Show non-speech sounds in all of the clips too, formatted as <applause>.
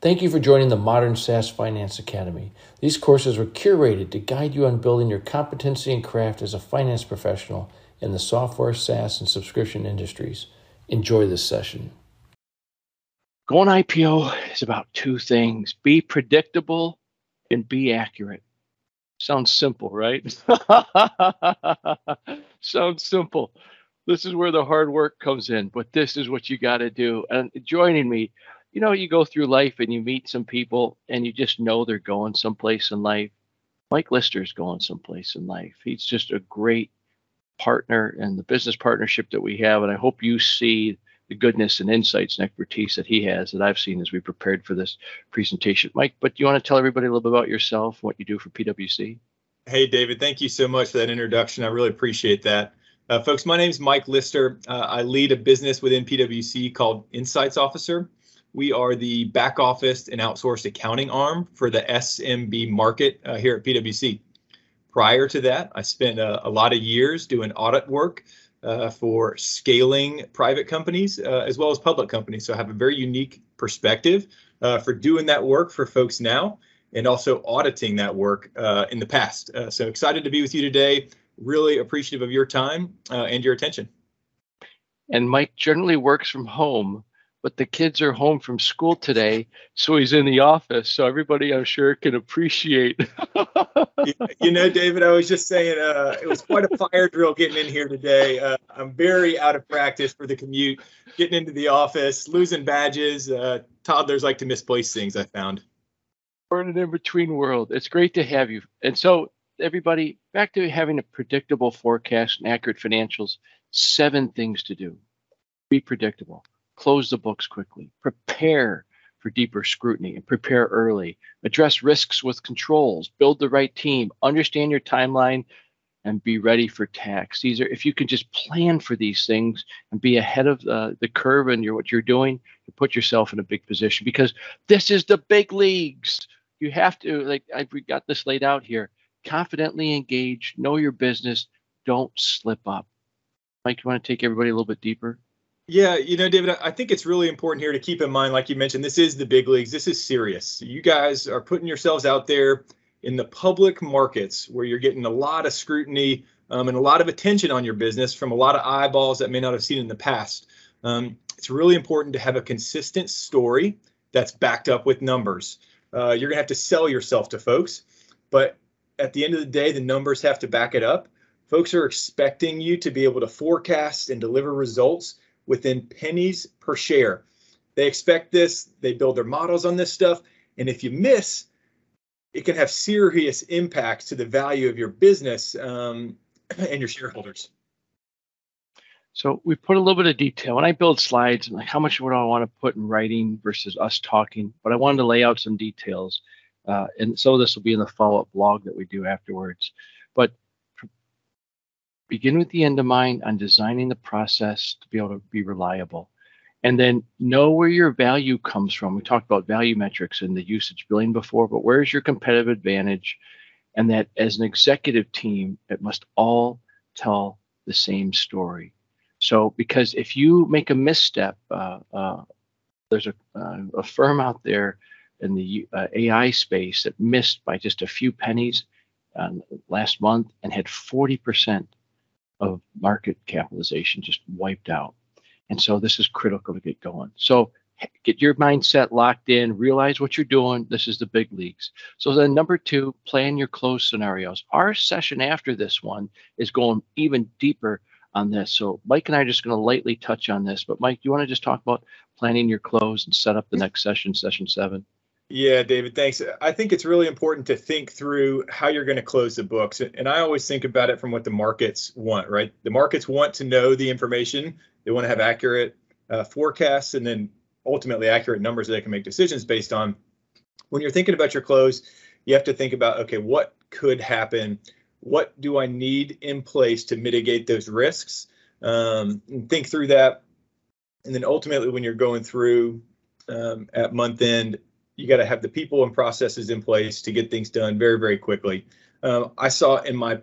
Thank you for joining the Modern SaaS Finance Academy. These courses were curated to guide you on building your competency and craft as a finance professional in the software, SaaS, and subscription industries. Enjoy this session. Going IPO is about two things be predictable and be accurate. Sounds simple, right? <laughs> Sounds simple. This is where the hard work comes in, but this is what you got to do. And joining me, you know, you go through life and you meet some people and you just know they're going someplace in life. Mike Lister's going someplace in life. He's just a great partner and the business partnership that we have. And I hope you see the goodness and insights and expertise that he has that I've seen as we prepared for this presentation. Mike, but do you want to tell everybody a little bit about yourself, what you do for PwC? Hey, David, thank you so much for that introduction. I really appreciate that. Uh, folks, my name is Mike Lister. Uh, I lead a business within PwC called Insights Officer. We are the back office and outsourced accounting arm for the SMB market uh, here at PwC. Prior to that, I spent a, a lot of years doing audit work uh, for scaling private companies uh, as well as public companies. So I have a very unique perspective uh, for doing that work for folks now and also auditing that work uh, in the past. Uh, so excited to be with you today. Really appreciative of your time and your attention. And Mike generally works from home but the kids are home from school today, so he's in the office. So everybody, I'm sure, can appreciate. <laughs> you know, David, I was just saying uh, it was quite a fire drill getting in here today. Uh, I'm very out of practice for the commute, getting into the office, losing badges. Uh, toddlers like to misplace things. I found. We're in an in-between world. It's great to have you. And so, everybody, back to having a predictable forecast and accurate financials. Seven things to do. Be predictable close the books quickly, prepare for deeper scrutiny and prepare early, address risks with controls, build the right team, understand your timeline, and be ready for tax. These are, if you can just plan for these things and be ahead of the, the curve and your, what you're doing, you put yourself in a big position because this is the big leagues. You have to, like, I've got this laid out here confidently engage, know your business, don't slip up. Mike, you want to take everybody a little bit deeper? Yeah, you know, David, I think it's really important here to keep in mind, like you mentioned, this is the big leagues. This is serious. You guys are putting yourselves out there in the public markets where you're getting a lot of scrutiny um, and a lot of attention on your business from a lot of eyeballs that may not have seen in the past. Um, it's really important to have a consistent story that's backed up with numbers. Uh, you're going to have to sell yourself to folks, but at the end of the day, the numbers have to back it up. Folks are expecting you to be able to forecast and deliver results within pennies per share. They expect this, they build their models on this stuff, and if you miss, it can have serious impacts to the value of your business um, <clears throat> and your shareholders. So we put a little bit of detail. When I build slides, like how much would I want to put in writing versus us talking, but I wanted to lay out some details. Uh, and so this will be in the follow-up blog that we do afterwards. But begin with the end in mind on designing the process to be able to be reliable. And then know where your value comes from. We talked about value metrics and the usage billing before, but where's your competitive advantage? And that as an executive team, it must all tell the same story. So, because if you make a misstep, uh, uh, there's a, uh, a firm out there in the uh, AI space that missed by just a few pennies uh, last month and had 40% of market capitalization just wiped out. And so this is critical to get going. So get your mindset locked in, realize what you're doing. This is the big leagues. So then number two, plan your close scenarios. Our session after this one is going even deeper on this. So Mike and I are just going to lightly touch on this. But Mike, do you want to just talk about planning your close and set up the next session, session seven? Yeah, David, thanks. I think it's really important to think through how you're going to close the books. And I always think about it from what the markets want, right? The markets want to know the information, they want to have accurate uh, forecasts and then ultimately accurate numbers that they can make decisions based on. When you're thinking about your close, you have to think about okay, what could happen? What do I need in place to mitigate those risks? Um, and think through that. And then ultimately, when you're going through um, at month end, you got to have the people and processes in place to get things done very, very quickly. Um, I saw in my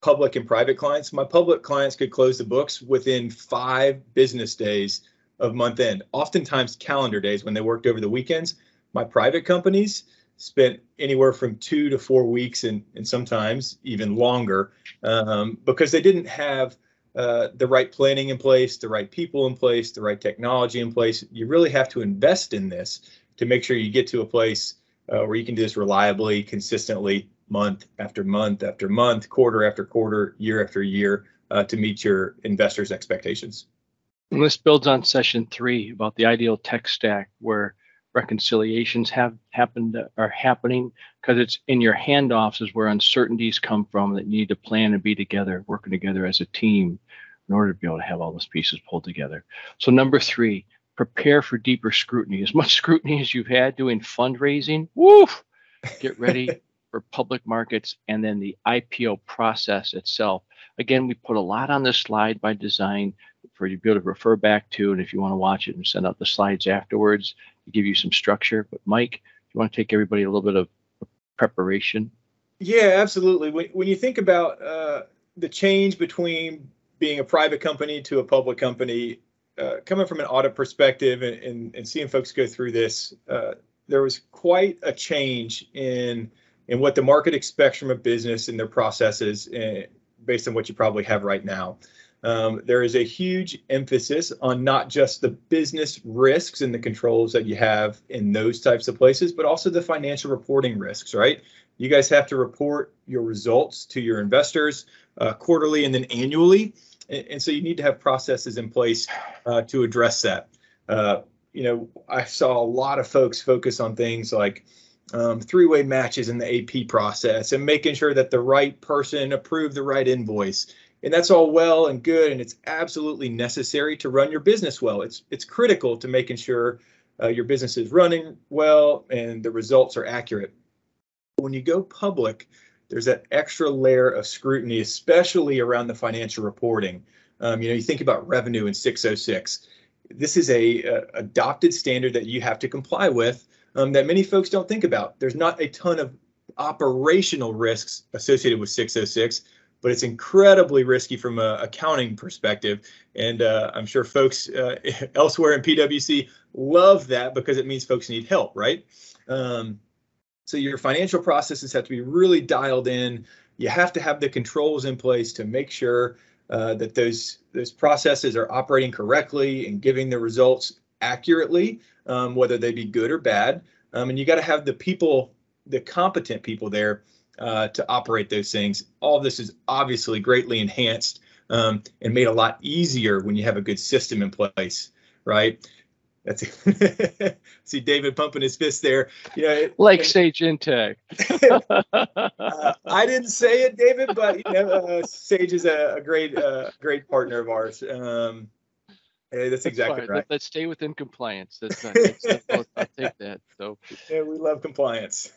public and private clients, my public clients could close the books within five business days of month end, oftentimes calendar days when they worked over the weekends. My private companies spent anywhere from two to four weeks and, and sometimes even longer um, because they didn't have uh, the right planning in place, the right people in place, the right technology in place. You really have to invest in this to make sure you get to a place uh, where you can do this reliably, consistently, month after month after month, quarter after quarter, year after year uh, to meet your investors' expectations. And this builds on session three about the ideal tech stack where reconciliations have happened are happening because it's in your handoffs is where uncertainties come from that you need to plan and be together, working together as a team in order to be able to have all those pieces pulled together. So number three, prepare for deeper scrutiny. As much <laughs> scrutiny as you've had doing fundraising, woof, get ready <laughs> for public markets and then the IPO process itself. Again, we put a lot on this slide by design for you to be able to refer back to. And if you want to watch it and send out the slides afterwards, to give you some structure. But Mike, do you want to take everybody a little bit of preparation? Yeah, absolutely. When, when you think about uh, the change between being a private company to a public company, uh, coming from an audit perspective and, and, and seeing folks go through this, uh, there was quite a change in in what the market expects from a business and their processes uh, based on what you probably have right now. Um, there is a huge emphasis on not just the business risks and the controls that you have in those types of places, but also the financial reporting risks, right? You guys have to report your results to your investors uh, quarterly and then annually. And, and, so you need to have processes in place uh, to address that. Uh, you know, I saw a lot of folks focus on things like um, three-way matches in the AP process and making sure that the right person approved the right invoice. And that's all well and good and it's absolutely necessary to run your business well. It's it's critical to making sure uh, your business is running well and the results are accurate. When you go public there's that extra layer of scrutiny especially around the financial reporting um, you know you think about revenue in 606 this is a, a adopted standard that you have to comply with um, that many folks don't think about there's not a ton of operational risks associated with 606 but it's incredibly risky from a accounting perspective. And uh, I'm sure folks uh, <laughs> elsewhere in PwC love that because it means folks need help, right? Um, so your financial processes have to be really dialed in. You have to have the controls in place to make sure uh, that those those processes are operating correctly and giving the results accurately, um, whether they be good or bad. Um, and you got to have the people, the competent people there uh, to operate those things. All this is obviously greatly enhanced um, and made a lot easier when you have a good system in place, right? That's <laughs> see David pumping his fist there. You know, it, like Sage Intacct. <laughs> uh, I didn't say it, David, but you know, uh, Sage is a, a great, uh, great partner of ours. Um, Hey, that's, that's exactly fine. right. Let, us stay within compliance. That's, that's, that's I'll, take that. So <laughs> yeah, we love compliance.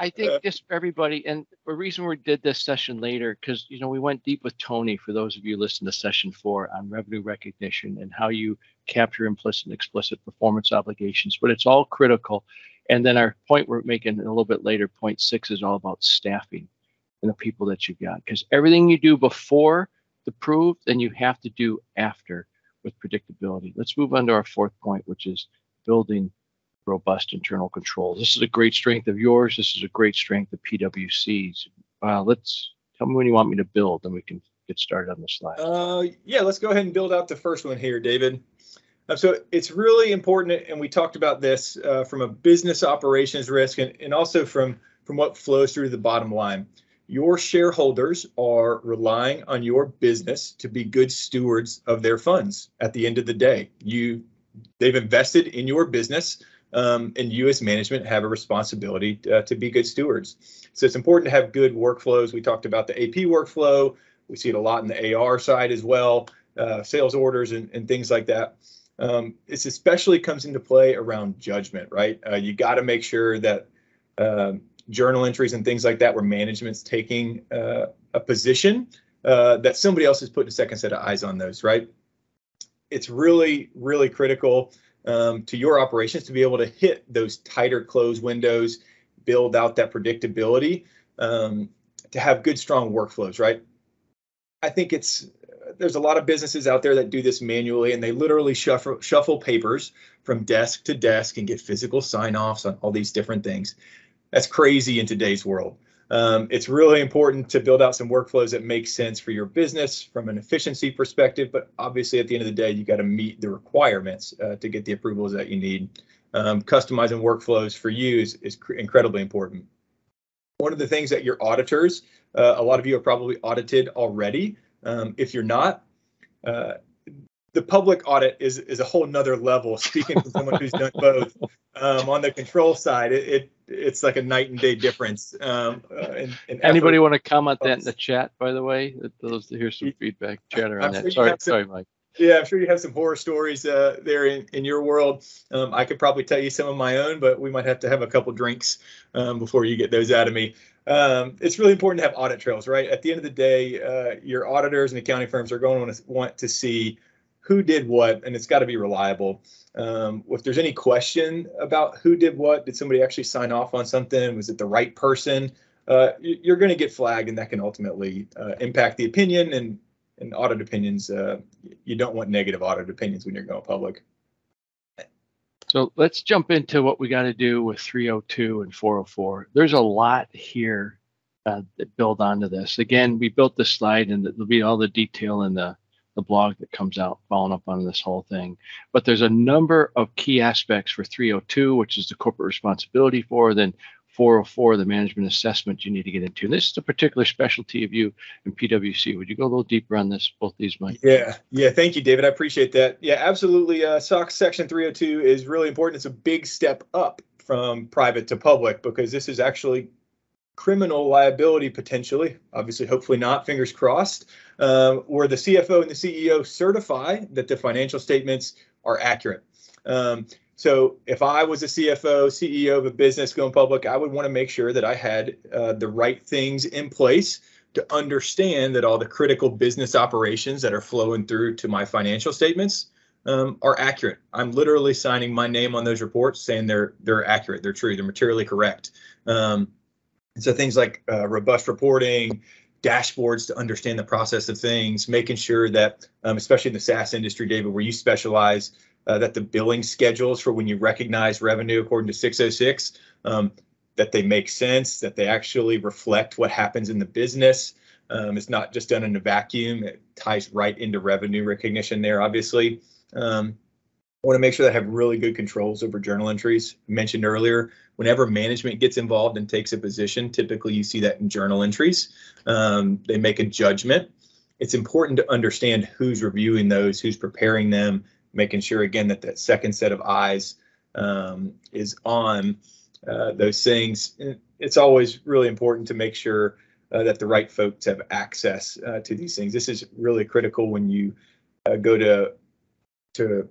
I think just for everybody, and the reason we did this session later, because you know we went deep with Tony. For those of you listening to session four on revenue recognition and how you capture implicit and explicit performance obligations, but it's all critical. And then our point we're making a little bit later, point six, is all about staffing and the people that you've got, because everything you do before the prove, then you have to do after with predictability. Let's move on to our fourth point, which is building robust internal controls. This is a great strength of yours. This is a great strength of PwC's. Uh, let's tell me when you want me to build, and we can get started on the slide. Uh, yeah, let's go ahead and build out the first one here, David. Uh, so it's really important, and we talked about this uh, from a business operations risk, and, and also from from what flows through the bottom line. Your shareholders are relying on your business to be good stewards of their funds. At the end of the day, you they've invested in your business um, and you as management have a responsibility uh, to be good stewards. So it's important to have good workflows. We talked about the AP workflow. We see it a lot in the AR side as well, uh, sales orders and, and things like that. Um, this especially comes into play around judgment, right? Uh, you got to make sure that um, journal entries and things like that, where management's taking uh, a position, uh, that somebody else is putting a second set of eyes on those, right? It's really, really critical um, to your operations to be able to hit those tighter close windows, build out that predictability, um, to have good, strong workflows, right? I think it's there's a lot of businesses out there that do this manually, and they literally shuffle shuffle papers from desk to desk and get physical sign offs on all these different things. That's crazy in today's world. Um, it's really important to build out some workflows that make sense for your business from an efficiency perspective, but obviously at the end of the day, you got to meet the requirements uh, to get the approvals that you need. Um, customizing workflows for you is, is incredibly important. One of the things that your auditors, uh, a lot of you are probably audited already. Um, if you're not, uh, the public audit is is a whole nother level. Speaking to someone who's done both, um, on the control side, it, it, it's like a night and day difference. Um, uh, in, in Anybody want to comment that in the chat? By the way, those here's some feedback chatter on I'm that. Sure sorry, some, sorry, Mike. Yeah, I'm sure you have some horror stories uh, there in, in your world. Um, I could probably tell you some of my own, but we might have to have a couple drinks um, before you get those out of me. Um, it's really important to have audit trails, right? At the end of the day, uh, your auditors and accounting firms are going to want to see who did what, and it's got to be reliable. Um, if there's any question about who did what, did somebody actually sign off on something? Was it the right person? Uh, you're going to get flagged, and that can ultimately uh, impact the opinion and and audit opinions. Uh, you don't want negative audit opinions when you're going public. So let's jump into what we got to do with 302 and 404. There's a lot here uh, that build onto this. Again, we built this slide, and there'll be all the detail in the the blog that comes out following up on this whole thing. But there's a number of key aspects for 302, which is the corporate responsibility for, then 404, the management assessment you need to get into. And this is a particular specialty of you in PwC. Would you go a little deeper on this, both these, Mike? Yeah, yeah. Thank you, David. I appreciate that. Yeah, absolutely. Uh, SOX Section 302 is really important. It's a big step up from private to public because this is actually criminal liability potentially, obviously, hopefully not, fingers crossed, um, where the CFO and the CEO certify that the financial statements are accurate. Um, so if I was a CFO, CEO of a business going public, I would want to make sure that I had uh, the right things in place to understand that all the critical business operations that are flowing through to my financial statements um, are accurate. I'm literally signing my name on those reports, saying they're they're accurate, they're true, they're materially correct. Um, and so things like uh, robust reporting, dashboards to understand the process of things, making sure that, um, especially in the SaaS industry, David, where you specialize, uh, that the billing schedules for when you recognize revenue according to 606, um, that they make sense, that they actually reflect what happens in the business. Um, it's not just done in a vacuum. It ties right into revenue recognition there, obviously. Um, I want to make sure that I have really good controls over journal entries. mentioned earlier, whenever management gets involved and takes a position, typically you see that in journal entries. Um, they make a judgment. It's important to understand who's reviewing those, who's preparing them, making sure again that that second set of eyes um, is on uh, those things. It's always really important to make sure uh, that the right folks have access uh, to these things. This is really critical when you uh, go to to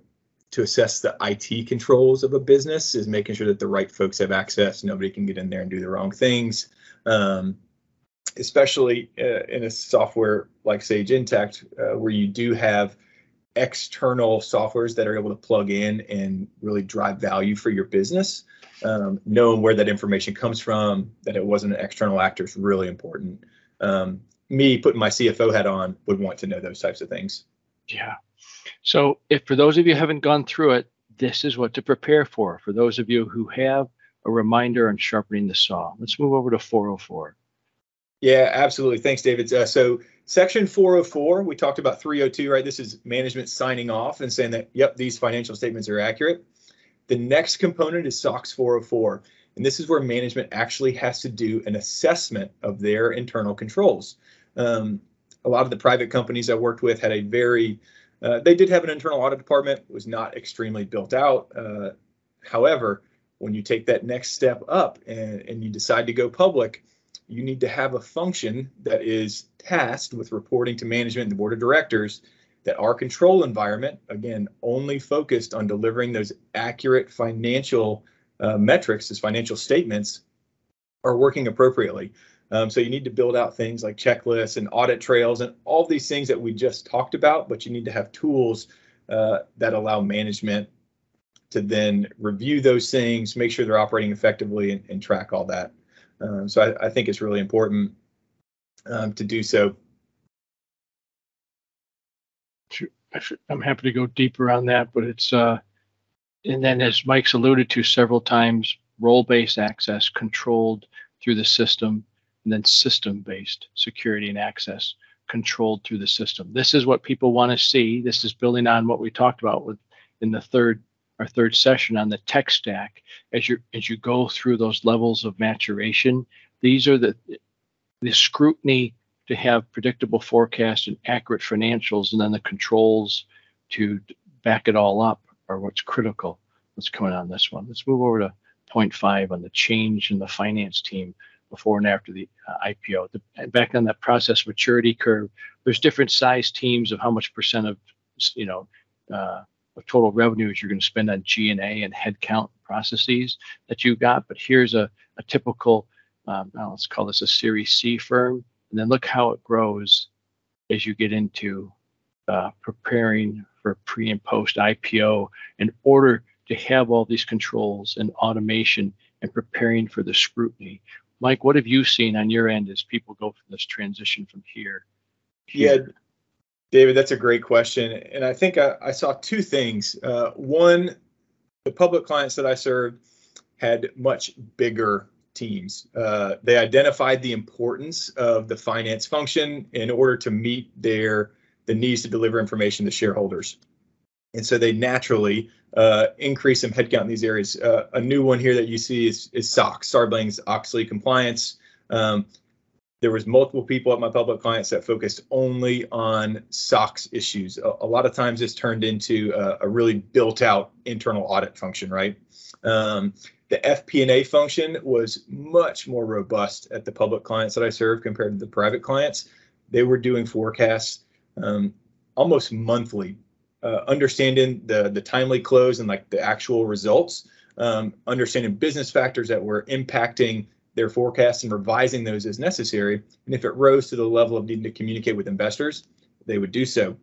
to assess the IT controls of a business is making sure that the right folks have access. Nobody can get in there and do the wrong things. Um, especially uh, in a software like Sage Intacct, uh, where you do have external softwares that are able to plug in and really drive value for your business. Um, knowing where that information comes from, that it wasn't an external actor is really important. Um, me putting my CFO hat on would want to know those types of things. Yeah, so, if for those of you haven't gone through it, this is what to prepare for. For those of you who have a reminder on sharpening the saw, let's move over to 404. Yeah, absolutely. Thanks, David. Uh, so, section 404, we talked about 302, right? This is management signing off and saying that, yep, these financial statements are accurate. The next component is SOX 404. And this is where management actually has to do an assessment of their internal controls. Um, a lot of the private companies I worked with had a very uh, they did have an internal audit department, it was not extremely built out. Uh, however, when you take that next step up and, and you decide to go public, you need to have a function that is tasked with reporting to management and the board of directors that our control environment, again, only focused on delivering those accurate financial uh, metrics as financial statements, are working appropriately. Um, so you need to build out things like checklists and audit trails and all these things that we just talked about, but you need to have tools uh, that allow management to then review those things, make sure they're operating effectively and, and track all that. Um, so I, I, think it's really important um, to do so. I'm happy to go deeper on that, but it's uh, and then as Mike's alluded to several times, role-based access controlled through the system, and then system-based security and access controlled through the system. This is what people want to see. This is building on what we talked about with in the third our third session on the tech stack. As you as you go through those levels of maturation, these are the the scrutiny to have predictable forecast and accurate financials, and then the controls to back it all up are what's critical. What's coming on this one? Let's move over to point five on the change in the finance team before and after the uh, IPO. The, back on that process maturity curve, there's different size teams of how much percent of you know uh, of total revenues you're going to spend on G&A and headcount processes that you got. But here's a, a typical, um, let's call this a Series C firm and then look how it grows as you get into uh, preparing for pre and post IPO in order to have all these controls and automation and preparing for the scrutiny. Mike, what have you seen on your end as people go from this transition from here? here? Yeah, David, that's a great question. And I think I, I saw two things. Uh, one, the public clients that I served had much bigger teams. Uh, they identified the importance of the finance function in order to meet their the needs to deliver information to shareholders. And so they naturally uh, increase some headcount in these areas. Uh, a new one here that you see is, is SOX, Sarbanes-Oxley compliance. Um, there was multiple people at my public clients that focused only on SOX issues. A, a lot of times this turned into a, a, really built out internal audit function, right? Um, the FP&A function was much more robust at the public clients that I served compared to the private clients. They were doing forecasts um, almost monthly, uh, understanding the the timely close and like the actual results, um, understanding business factors that were impacting their forecasts and revising those as necessary. And if it rose to the level of needing to communicate with investors, they would do so.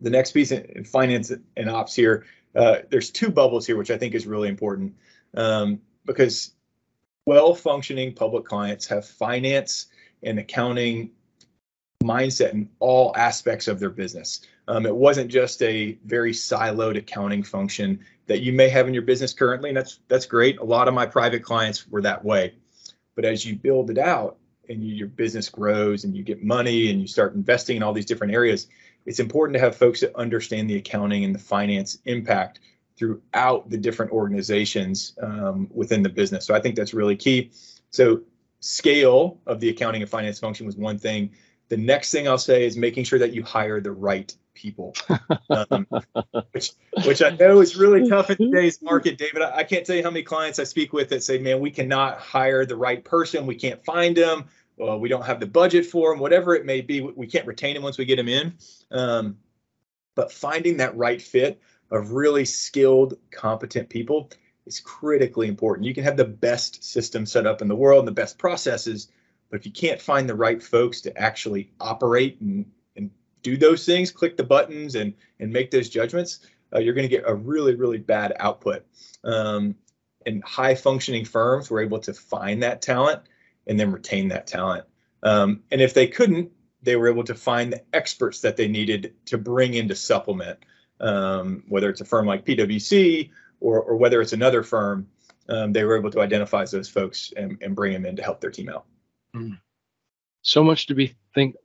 The next piece in finance and ops here, uh, there's two bubbles here, which I think is really important um, because well functioning public clients have finance and accounting mindset in all aspects of their business. Um, it wasn't just a very siloed accounting function that you may have in your business currently, and that's that's great. A lot of my private clients were that way, but as you build it out and you, your business grows and you get money and you start investing in all these different areas, it's important to have folks that understand the accounting and the finance impact throughout the different organizations um, within the business. So I think that's really key. So scale of the accounting and finance function was one thing. The next thing I'll say is making sure that you hire the right people, <laughs> um, which which I know is really tough in today's <laughs> market, David. I, I, can't tell you how many clients I speak with that say, "Man, we cannot hire the right person. We can't find them. Well, we don't have the budget for them. Whatever it may be, we can't retain them once we get them in." Um, but finding that right fit of really skilled, competent people is critically important. You can have the best system set up in the world and the best processes, but if you can't find the right folks to actually operate and do those things, click the buttons and and make those judgments, uh, you're going to get a really really bad output. Um, and high functioning firms were able to find that talent and then retain that talent. Um, and if they couldn't, they were able to find the experts that they needed to bring in to supplement um, whether it's a firm like PwC or, or whether it's another firm, um, they were able to identify those folks and, and bring them in to help their team out. Mm. So much to be think,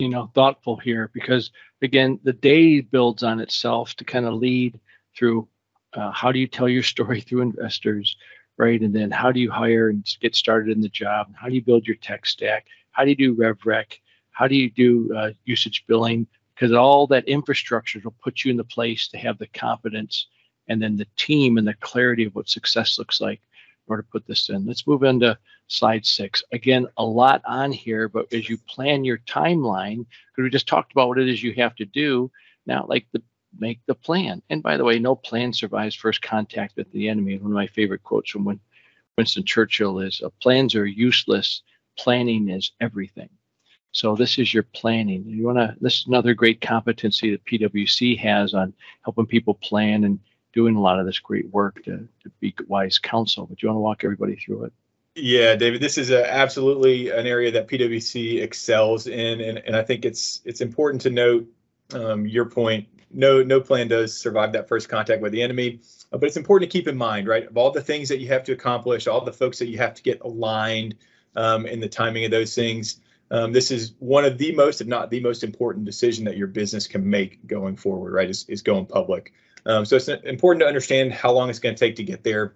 you know, thoughtful here because again, the day builds on itself to kind of lead through uh, how do you tell your <laughs> story through investors, right? And then how do you hire and get started in the job? How do you build your tech stack? How do you do RevRec? How do you do uh, usage billing? because all that infrastructure will put you in the place to have the confidence and then the team and the clarity of what success looks like in order to put this in. Let's move into slide six. Again, a lot on here, but as you plan your timeline, because we just talked about what it is you have to do, now like the make the plan. And by the way, no plan survives first contact with the enemy. One of my favorite quotes from when Winston Churchill is, uh, "Plans are useless. Planning is everything." So this is your planning. You want to. This is another great competency that PwC has on helping people plan and doing a lot of this great work to, to be wise counsel. But you want to walk everybody through it. Yeah, David, this is a, absolutely an area that PwC excels in, and, and I think it's it's important to note um, your point no no plan does survive that first contact with the enemy. Uh, but it's important to keep in mind, right, of all the things that you have to accomplish, all the folks that you have to get aligned um, in the timing of those things. Um, this is one of the most, if not the most important decision that your business can make going forward, right, is, is going public. Um, so it's important to understand how long it's going to take to get there.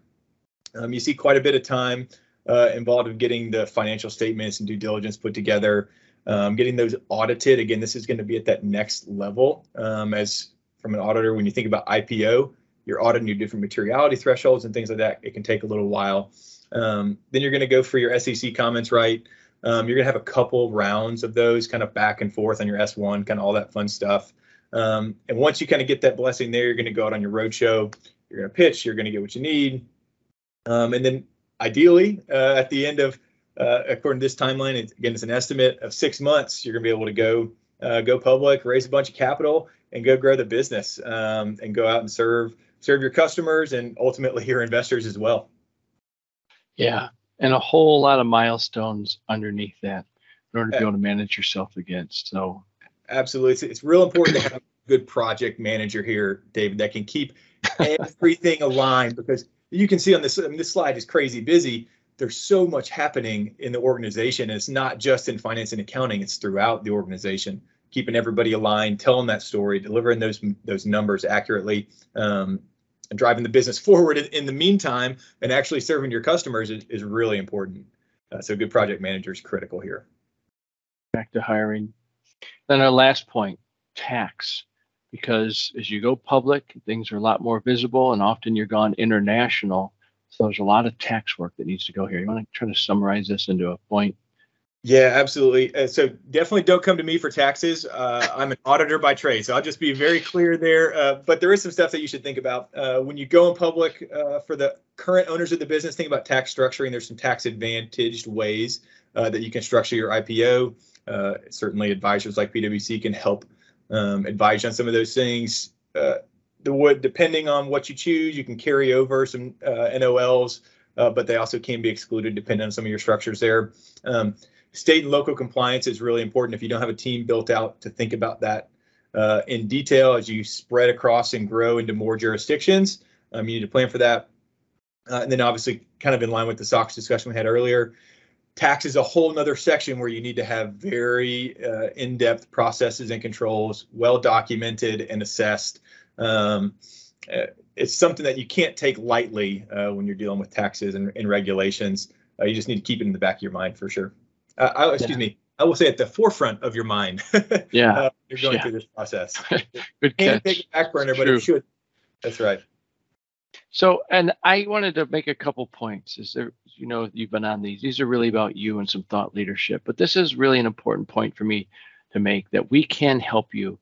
Um, you see quite a bit of time uh, involved in getting the financial statements and due diligence put together, um, getting those audited. Again, this is going to be at that next level um, as from an auditor. When you think about IPO, you're auditing your different materiality thresholds and things like that. It can take a little while. Um, then you're going to go for your SEC comments, right? Um, you're going to have a couple rounds of those kind of back and forth on your S1, kind of all that fun stuff. Um, and once you kind of get that blessing there, you're going to go out on your roadshow. You're going to pitch. You're going to get what you need. Um, and then ideally, uh, at the end of, uh, according to this timeline, it's, again, it's an estimate of six months, you're going to be able to go uh, go public, raise a bunch of capital, and go grow the business um, and go out and serve serve your customers and ultimately your investors as well. Yeah, and a whole lot of milestones underneath that in order to be able to manage yourself against. So, absolutely, it's, it's real important to have a good project manager here, David, that can keep <laughs> everything aligned because you can see on this I mean, this slide is crazy busy. There's so much happening in the organization. And it's not just in finance and accounting; it's throughout the organization keeping everybody aligned, telling that story, delivering those those numbers accurately, um, and driving the business <laughs> forward in, in, the meantime, and actually serving your customers is, is really important. Uh, so, good project manager is critical here. Back to hiring. Then our last point, tax, because as you go public, things are a lot more visible, and often you're gone international. So there's a lot of tax work that needs to go here. You want to try to summarize this into a point? Yeah, absolutely. Uh, so definitely don't come to me for taxes. Uh, <laughs> I'm an auditor by trade, so I'll just be very clear there. Uh, but there is some stuff that you should think about uh, when you go in public. Uh, for the current owners of the business, think about tax structuring. There's some tax advantaged ways uh, that you can structure your IPO. certainly, advisors like PwC can help um, advise you on some of those things. the would depending on what you choose, you can carry over some NOLs, but they also can be excluded depending on some of your structures there. Um, state and local compliance is really important if you don't have a team built out to think about that uh, in detail as you spread across and grow into more jurisdictions. Um, you need to plan for that. Uh, and then obviously kind of in line with the SOX discussion we had earlier, tax is a whole nother section where you need to have very uh, in-depth processes and controls, well documented and assessed. Um, uh, it's something that you can't take lightly uh, when you're dealing with taxes and, and regulations. Uh, you just need to keep it in the back of your mind for sure uh, I, excuse yeah. me, I will say at the forefront of your mind. <laughs> yeah, uh, you're going yeah. through this process. <laughs> Good catch. take a back burner, but it should. That's right. So, and I wanted to make a couple points. Is there, you know, you've been on these. These are really about you and some thought leadership. But this is really an important point for me to make that we can help you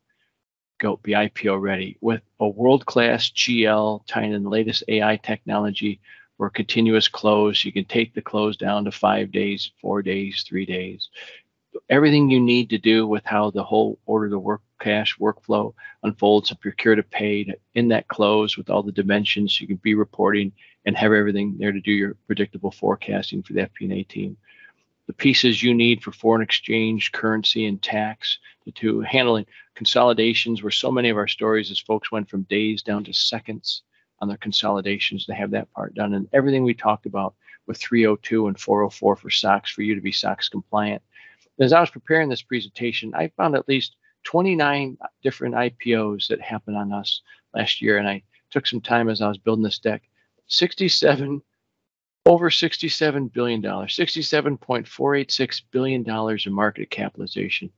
go be IPO ready with a world-class GL tying in the latest AI technology or continuous close. You can take the close down to five days, four days, three days. Everything you need to do with how the whole order to work cash workflow unfolds to procure to pay in that close with all the dimensions you can be reporting and have everything there to do your predictable forecasting for the FP&A team. The pieces you need for foreign exchange, currency, and tax to, to handling consolidations where so many of our stories as folks went from days down to seconds on their consolidations to have that part done. And everything we talked about with 302 and 404 for SOX for you to be SOX compliant. As I was preparing this presentation, I found at least 29 different IPOs that happened on us last year. And I took some time as I was building this deck. 67, over $67 billion, $67.486 billion in market capitalization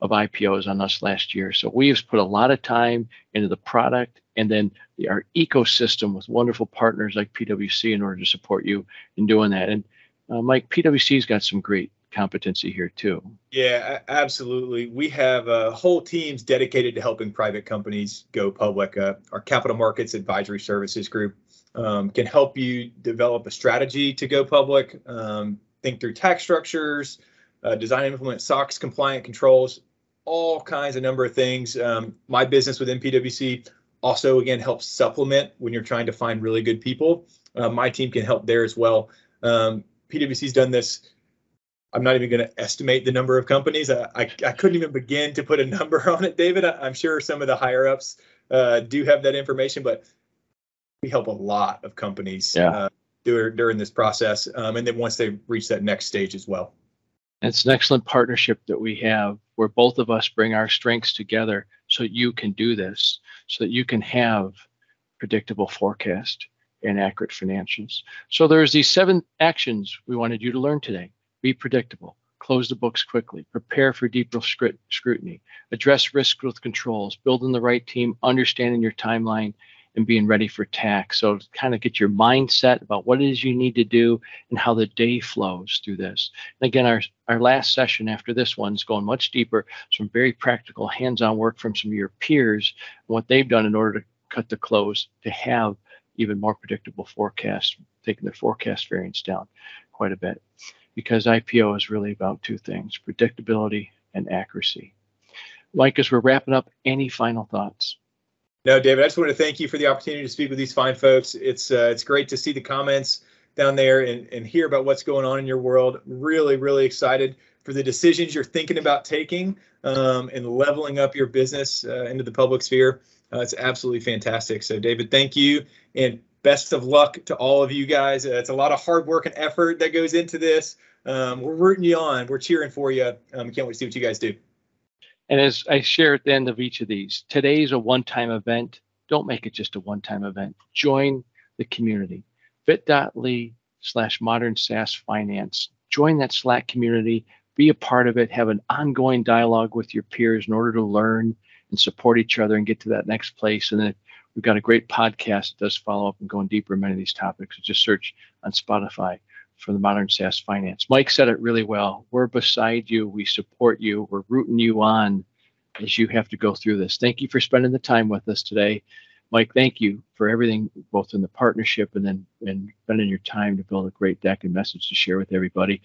of IPOs on us last year. So we have put a lot of time into the product and then the, our ecosystem with wonderful partners like PwC in order to support you in doing that. And uh, Mike, PwC's got some great competency here too. Yeah, absolutely. We have uh, whole teams dedicated to helping private companies go public. Uh, our capital markets advisory services group um, can help you develop a strategy to go public, um, think through tax structures, uh, design and implement SOX compliant controls, all kinds of number of things. Um, my business within PwC also, again, helps supplement when you're trying to find really good people. Uh, my team can help there as well. Um, PwC's done this I'm not even going to estimate the number of companies. I, I, I, couldn't even begin to put a <laughs> number on it, David. I, am sure some of the higher ups uh, do have that information, but we help a lot of companies yeah. uh, during, during this process. Um, and then once they reach that next stage as well. it's an excellent partnership that we have where both of us bring our strengths together so you can do this, so that you can have predictable forecast and accurate financials. So there's these seven actions we wanted you to learn today. Be predictable, close the books quickly, prepare for deeper scrutiny, address risk with controls, building the right team, understanding your timeline, and being ready for tax. So kind of get your mindset about what it is you need to do and how the day flows through this. And again, our, our last session after this one's going much deeper, some very practical hands-on work from some of your peers and what they've done in order to cut the close to have even more predictable forecasts, taking their forecast variance down quite a bit. Because IPO is really about two things predictability and accuracy. Mike, as we're wrapping up, any final thoughts? No, David, I just want to thank you for the opportunity to speak with these fine folks. It's uh, it's great to see the comments down there and, and hear about what's going on in your world. Really, really excited for the decisions you're thinking about taking um, and leveling up your business uh, into the public sphere. Uh, it's absolutely fantastic. So, David, thank you and best of luck to all of you guys. Uh, it's a lot of hard work and effort that goes into this. Um, we're rooting you on. We're cheering for you. Um, can't wait to see what you guys do. And as I share at the end of each of these, today's a one time event. Don't make it just a one time event. Join the community. bit.ly slash modern SaaS finance. Join that Slack community. Be a part of it. Have an ongoing dialogue with your peers in order to learn and support each other and get to that next place. And then we've got a great podcast that does follow up and going deeper in many of these topics. So just search on Spotify for the Modern SaaS Finance. Mike said it really well. We're beside you. We support you. We're rooting you on as you have to go through this. Thank you for spending the time with us today. Mike, thank you for everything, both in the partnership and then and spending your time to build a great deck and message to share with everybody.